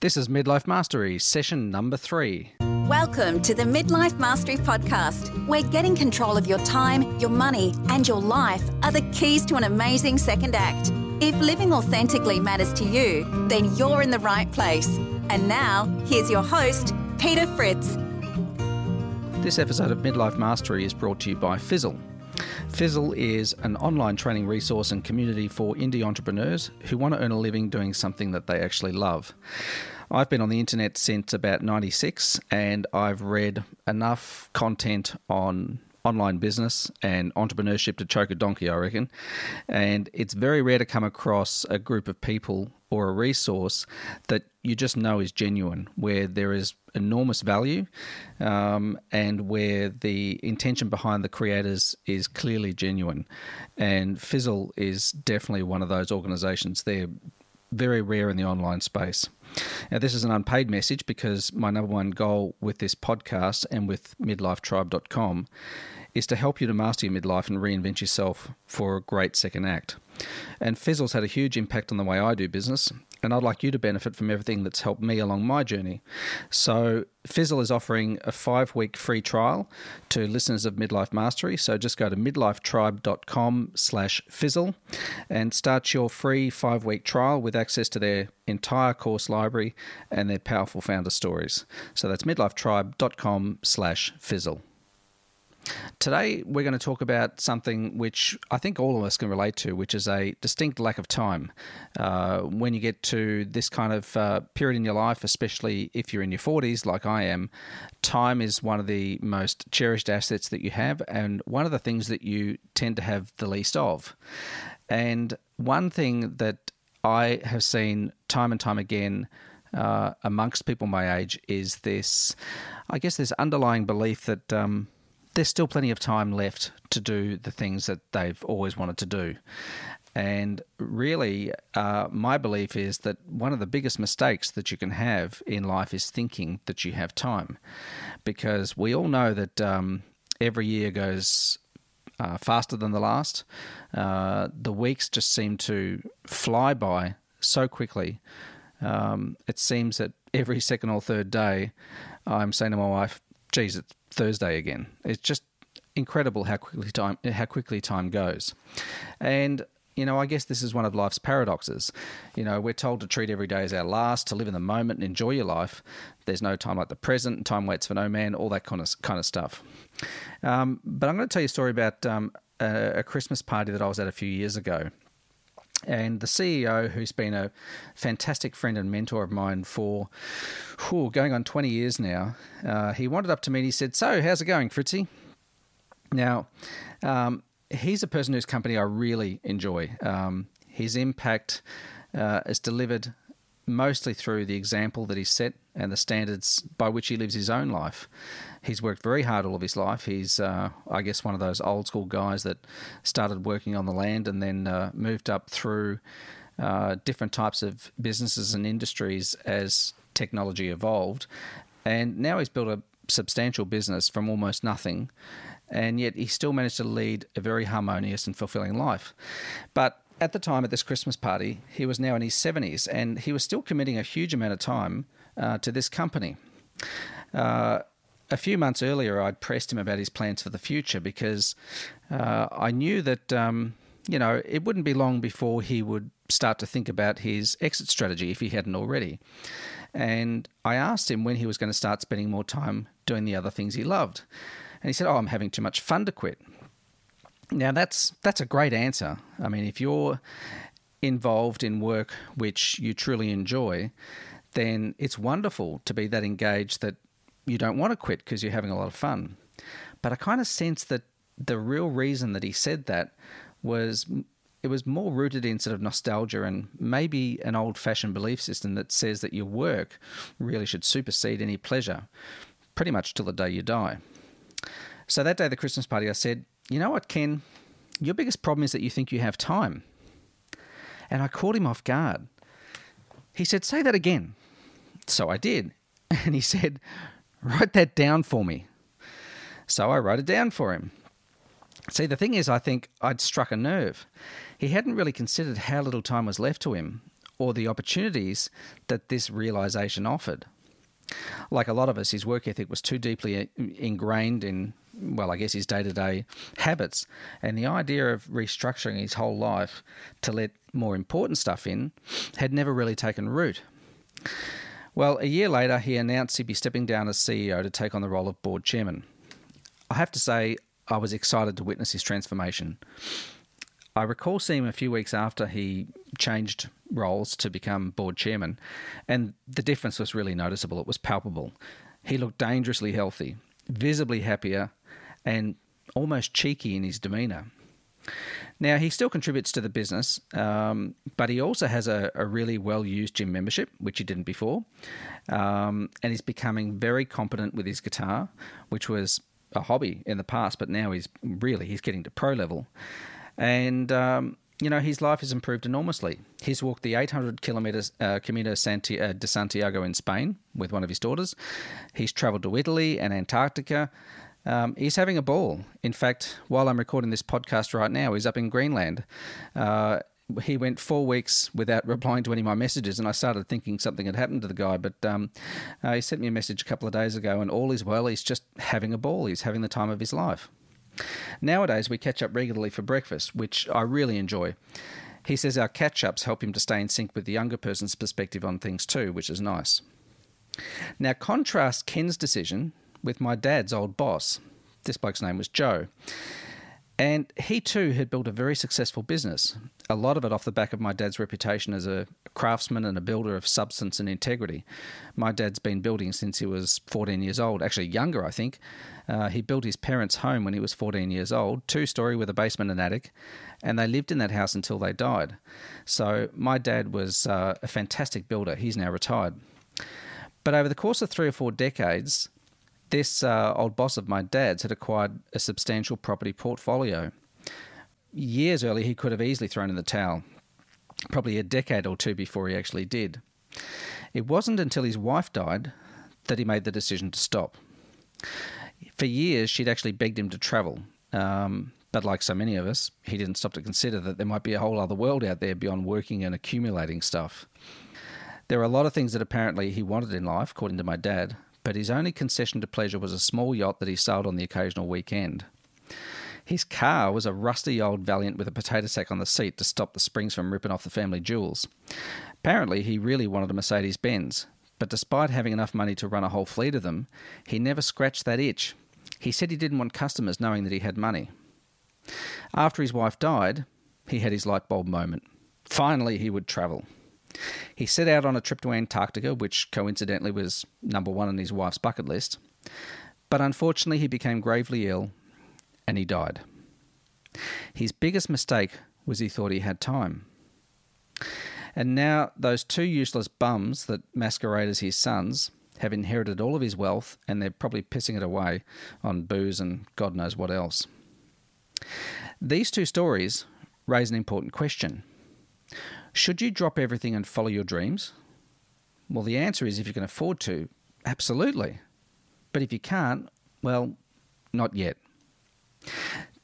This is Midlife Mastery, session number three. Welcome to the Midlife Mastery Podcast, where getting control of your time, your money, and your life are the keys to an amazing second act. If living authentically matters to you, then you're in the right place. And now, here's your host, Peter Fritz. This episode of Midlife Mastery is brought to you by Fizzle. Fizzle is an online training resource and community for indie entrepreneurs who want to earn a living doing something that they actually love. I've been on the internet since about 96 and I've read enough content on online business and entrepreneurship to choke a donkey, I reckon. And it's very rare to come across a group of people or a resource that you just know is genuine, where there is enormous value um, and where the intention behind the creators is clearly genuine. And Fizzle is definitely one of those organizations. They're very rare in the online space. Now, this is an unpaid message because my number one goal with this podcast and with midlifetribe.com is to help you to master your midlife and reinvent yourself for a great second act. And Fizzle's had a huge impact on the way I do business, and I'd like you to benefit from everything that's helped me along my journey. So, Fizzle is offering a five week free trial to listeners of Midlife Mastery. So, just go to midlifetribe.com slash fizzle and start your free five week trial with access to their entire course library and their powerful founder stories. So, that's midlifetribe.com slash fizzle. Today, we're going to talk about something which I think all of us can relate to, which is a distinct lack of time. Uh, when you get to this kind of uh, period in your life, especially if you're in your 40s, like I am, time is one of the most cherished assets that you have, and one of the things that you tend to have the least of. And one thing that I have seen time and time again. Uh, amongst people my age is this, I guess, this underlying belief that um, there's still plenty of time left to do the things that they've always wanted to do. And really, uh, my belief is that one of the biggest mistakes that you can have in life is thinking that you have time. Because we all know that um, every year goes uh, faster than the last. Uh, the weeks just seem to fly by so quickly. Um, it seems that every second or third day, I'm saying to my wife, geez, it's Thursday again. It's just incredible how quickly time how quickly time goes. And you know, I guess this is one of life's paradoxes. You know, we're told to treat every day as our last, to live in the moment and enjoy your life. There's no time like the present, time waits for no man, all that kind of kind of stuff. Um, but I'm going to tell you a story about um, a, a Christmas party that I was at a few years ago. And the CEO, who's been a fantastic friend and mentor of mine for whew, going on 20 years now, uh, he wandered up to me and he said, So, how's it going, Fritzy? Now, um, he's a person whose company I really enjoy. Um, his impact uh, is delivered mostly through the example that he set and the standards by which he lives his own life. He's worked very hard all of his life. He's, uh, I guess, one of those old school guys that started working on the land and then uh, moved up through uh, different types of businesses and industries as technology evolved. And now he's built a substantial business from almost nothing. And yet he still managed to lead a very harmonious and fulfilling life. But at the time at this Christmas party, he was now in his 70s and he was still committing a huge amount of time uh, to this company. Uh, a few months earlier, I'd pressed him about his plans for the future because uh, I knew that, um, you know, it wouldn't be long before he would start to think about his exit strategy if he hadn't already. And I asked him when he was going to start spending more time doing the other things he loved. And he said, Oh, I'm having too much fun to quit. Now that's that's a great answer. I mean, if you're involved in work which you truly enjoy, then it's wonderful to be that engaged that you don't want to quit because you're having a lot of fun. But I kind of sense that the real reason that he said that was it was more rooted in sort of nostalgia and maybe an old fashioned belief system that says that your work really should supersede any pleasure pretty much till the day you die. So that day the Christmas party, I said, you know what, Ken? Your biggest problem is that you think you have time. And I caught him off guard. He said, Say that again. So I did. And he said, Write that down for me. So I wrote it down for him. See, the thing is, I think I'd struck a nerve. He hadn't really considered how little time was left to him, or the opportunities that this realization offered. Like a lot of us, his work ethic was too deeply ingrained in, well, I guess his day to day habits. And the idea of restructuring his whole life to let more important stuff in had never really taken root. Well, a year later, he announced he'd be stepping down as CEO to take on the role of board chairman. I have to say, I was excited to witness his transformation. I recall seeing him a few weeks after he changed roles to become board chairman, and the difference was really noticeable. It was palpable. He looked dangerously healthy, visibly happier, and almost cheeky in his demeanour. Now, he still contributes to the business, um, but he also has a, a really well used gym membership, which he didn't before. Um, and he's becoming very competent with his guitar, which was a hobby in the past, but now he's really he's getting to pro level. And um, you know, his life has improved enormously. He's walked the 800 kilometres uh, Camino Santi- uh, de Santiago in Spain with one of his daughters. He's travelled to Italy and Antarctica. Um, he's having a ball. In fact, while I'm recording this podcast right now, he's up in Greenland. Uh, he went four weeks without replying to any of my messages, and I started thinking something had happened to the guy. But um, uh, he sent me a message a couple of days ago, and all is well. He's just having a ball. He's having the time of his life. Nowadays, we catch up regularly for breakfast, which I really enjoy. He says our catch ups help him to stay in sync with the younger person's perspective on things too, which is nice. Now, contrast Ken's decision with my dad's old boss. This bloke's name was Joe. And he too had built a very successful business, a lot of it off the back of my dad's reputation as a craftsman and a builder of substance and integrity. My dad's been building since he was 14 years old, actually younger, I think. Uh, he built his parents' home when he was 14 years old, two story with a basement and attic, and they lived in that house until they died. So my dad was uh, a fantastic builder. He's now retired. But over the course of three or four decades, this uh, old boss of my dad's had acquired a substantial property portfolio. Years earlier, he could have easily thrown in the towel, probably a decade or two before he actually did. It wasn't until his wife died that he made the decision to stop. For years, she'd actually begged him to travel, um, but like so many of us, he didn't stop to consider that there might be a whole other world out there beyond working and accumulating stuff. There are a lot of things that apparently he wanted in life, according to my dad, but his only concession to pleasure was a small yacht that he sailed on the occasional weekend. His car was a rusty old Valiant with a potato sack on the seat to stop the springs from ripping off the family jewels. Apparently, he really wanted a Mercedes Benz, but despite having enough money to run a whole fleet of them, he never scratched that itch. He said he didn't want customers knowing that he had money. After his wife died, he had his light bulb moment. Finally, he would travel. He set out on a trip to Antarctica, which coincidentally was number one on his wife's bucket list. But unfortunately, he became gravely ill and he died. His biggest mistake was he thought he had time. And now, those two useless bums that masquerade as his sons have inherited all of his wealth and they're probably pissing it away on booze and God knows what else. These two stories raise an important question should you drop everything and follow your dreams? Well, the answer is if you can afford to, absolutely. But if you can't, well, not yet.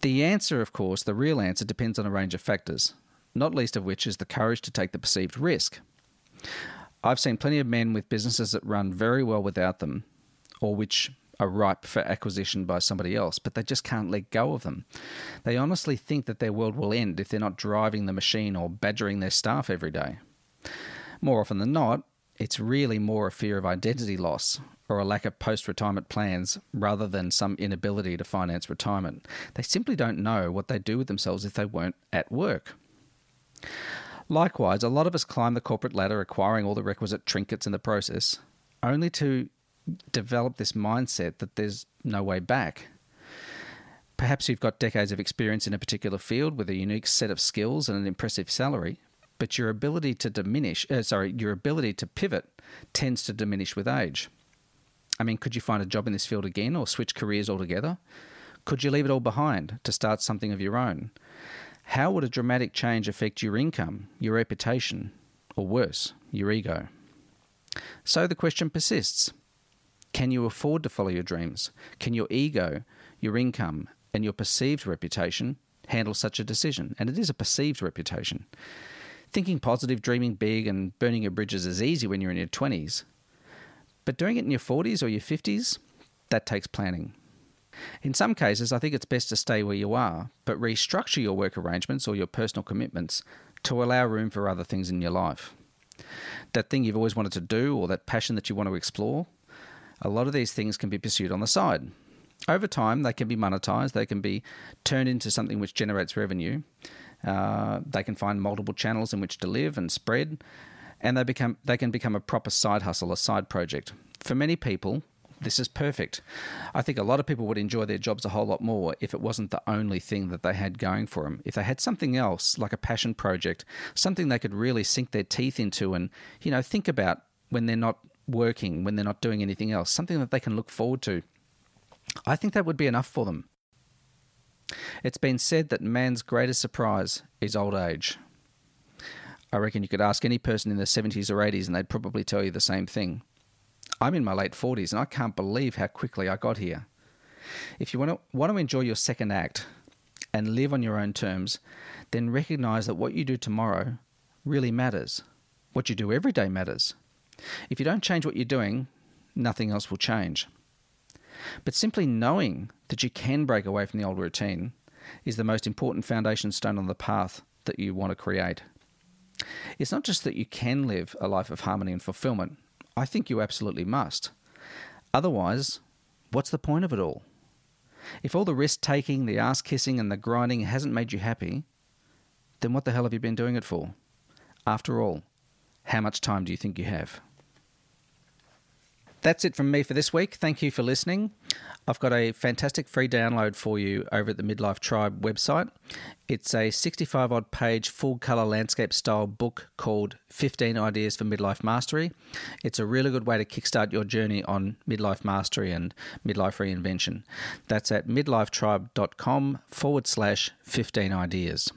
The answer, of course, the real answer, depends on a range of factors, not least of which is the courage to take the perceived risk. I've seen plenty of men with businesses that run very well without them, or which are ripe for acquisition by somebody else, but they just can't let go of them. They honestly think that their world will end if they're not driving the machine or badgering their staff every day. More often than not, it's really more a fear of identity loss or a lack of post retirement plans rather than some inability to finance retirement. They simply don't know what they'd do with themselves if they weren't at work. Likewise, a lot of us climb the corporate ladder acquiring all the requisite trinkets in the process, only to develop this mindset that there's no way back. Perhaps you've got decades of experience in a particular field with a unique set of skills and an impressive salary, but your ability to diminish, uh, sorry, your ability to pivot tends to diminish with age. I mean, could you find a job in this field again or switch careers altogether? Could you leave it all behind to start something of your own? How would a dramatic change affect your income, your reputation, or worse, your ego? So the question persists can you afford to follow your dreams? Can your ego, your income, and your perceived reputation handle such a decision? And it is a perceived reputation. Thinking positive, dreaming big, and burning your bridges is easy when you're in your 20s. But doing it in your 40s or your 50s, that takes planning. In some cases, I think it's best to stay where you are, but restructure your work arrangements or your personal commitments to allow room for other things in your life. That thing you've always wanted to do or that passion that you want to explore, a lot of these things can be pursued on the side. Over time, they can be monetized, they can be turned into something which generates revenue. Uh, they can find multiple channels in which to live and spread, and they become they can become a proper side hustle, a side project. For many people, this is perfect. I think a lot of people would enjoy their jobs a whole lot more if it wasn't the only thing that they had going for them. If they had something else, like a passion project, something they could really sink their teeth into and, you know, think about when they're not working, when they're not doing anything else, something that they can look forward to. I think that would be enough for them. It's been said that man's greatest surprise is old age. I reckon you could ask any person in their 70s or 80s and they'd probably tell you the same thing. I'm in my late 40s and I can't believe how quickly I got here. If you want to, want to enjoy your second act and live on your own terms, then recognize that what you do tomorrow really matters. What you do every day matters. If you don't change what you're doing, nothing else will change. But simply knowing that you can break away from the old routine is the most important foundation stone on the path that you want to create. It's not just that you can live a life of harmony and fulfillment, I think you absolutely must. Otherwise, what's the point of it all? If all the risk taking, the ass kissing, and the grinding hasn't made you happy, then what the hell have you been doing it for? After all, how much time do you think you have? That's it from me for this week. Thank you for listening. I've got a fantastic free download for you over at the Midlife Tribe website. It's a 65 odd page full color landscape style book called 15 Ideas for Midlife Mastery. It's a really good way to kickstart your journey on midlife mastery and midlife reinvention. That's at midlifetribe.com forward slash 15 ideas.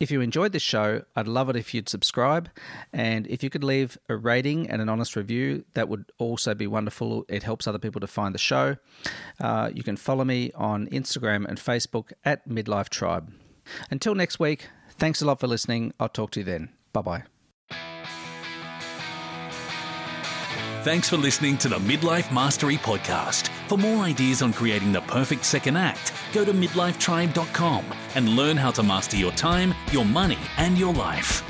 If you enjoyed this show, I'd love it if you'd subscribe. And if you could leave a rating and an honest review, that would also be wonderful. It helps other people to find the show. Uh, you can follow me on Instagram and Facebook at Midlife Tribe. Until next week, thanks a lot for listening. I'll talk to you then. Bye bye. Thanks for listening to the Midlife Mastery Podcast. For more ideas on creating the perfect second act, go to midlifetribe.com and learn how to master your time, your money, and your life.